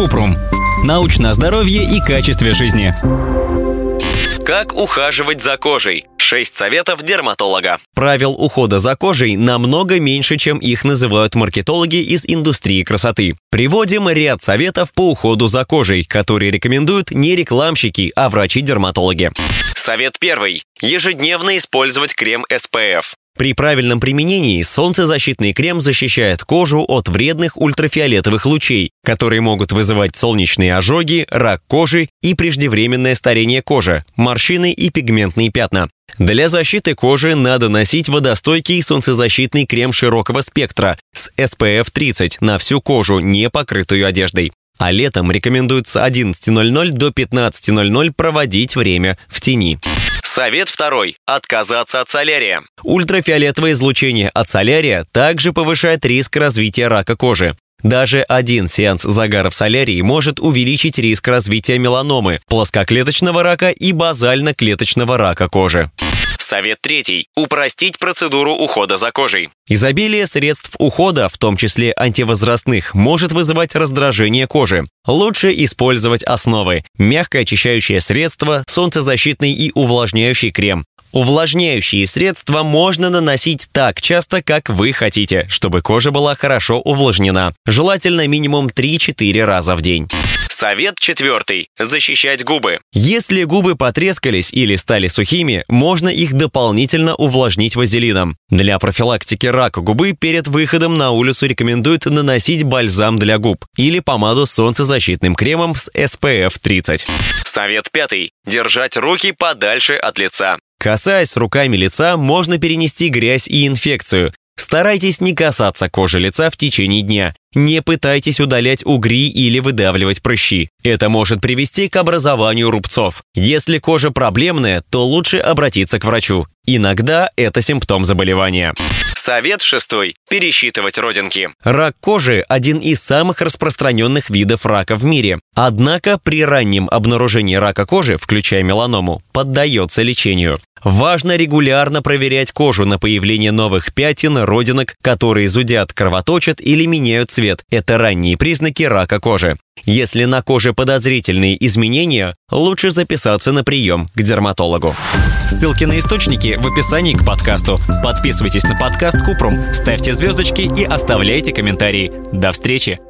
Купрум. Научное здоровье и качестве жизни. Как ухаживать за кожей? 6 советов дерматолога. Правил ухода за кожей намного меньше, чем их называют маркетологи из индустрии красоты. Приводим ряд советов по уходу за кожей, которые рекомендуют не рекламщики, а врачи-дерматологи. Совет первый. Ежедневно использовать крем SPF. При правильном применении солнцезащитный крем защищает кожу от вредных ультрафиолетовых лучей, которые могут вызывать солнечные ожоги, рак кожи и преждевременное старение кожи, морщины и пигментные пятна. Для защиты кожи надо носить водостойкий солнцезащитный крем широкого спектра с SPF 30 на всю кожу, не покрытую одеждой. А летом рекомендуется 11.00 до 15.00 проводить время в тени. Совет второй. Отказаться от солярия. Ультрафиолетовое излучение от солярия также повышает риск развития рака кожи. Даже один сеанс загара в солярии может увеличить риск развития меланомы, плоскоклеточного рака и базально-клеточного рака кожи. Совет третий. Упростить процедуру ухода за кожей. Изобилие средств ухода, в том числе антивозрастных, может вызывать раздражение кожи. Лучше использовать основы. Мягкое очищающее средство, солнцезащитный и увлажняющий крем. Увлажняющие средства можно наносить так часто, как вы хотите, чтобы кожа была хорошо увлажнена. Желательно минимум 3-4 раза в день. Совет четвертый. Защищать губы. Если губы потрескались или стали сухими, можно их дополнительно увлажнить вазелином. Для профилактики рака губы перед выходом на улицу рекомендуют наносить бальзам для губ или помаду с солнцезащитным кремом с SPF 30. Совет пятый. Держать руки подальше от лица. Касаясь руками лица, можно перенести грязь и инфекцию. Старайтесь не касаться кожи лица в течение дня. Не пытайтесь удалять угри или выдавливать прыщи. Это может привести к образованию рубцов. Если кожа проблемная, то лучше обратиться к врачу. Иногда это симптом заболевания. Совет шестой. Пересчитывать родинки. Рак кожи – один из самых распространенных видов рака в мире. Однако при раннем обнаружении рака кожи, включая меланому, поддается лечению. Важно регулярно проверять кожу на появление новых пятен, родинок, которые зудят, кровоточат или меняют цвет. Это ранние признаки рака кожи. Если на коже подозрительные изменения, лучше записаться на прием к дерматологу. Ссылки на источники в описании к подкасту. Подписывайтесь на подкаст Купрум, ставьте звездочки и оставляйте комментарии. До встречи!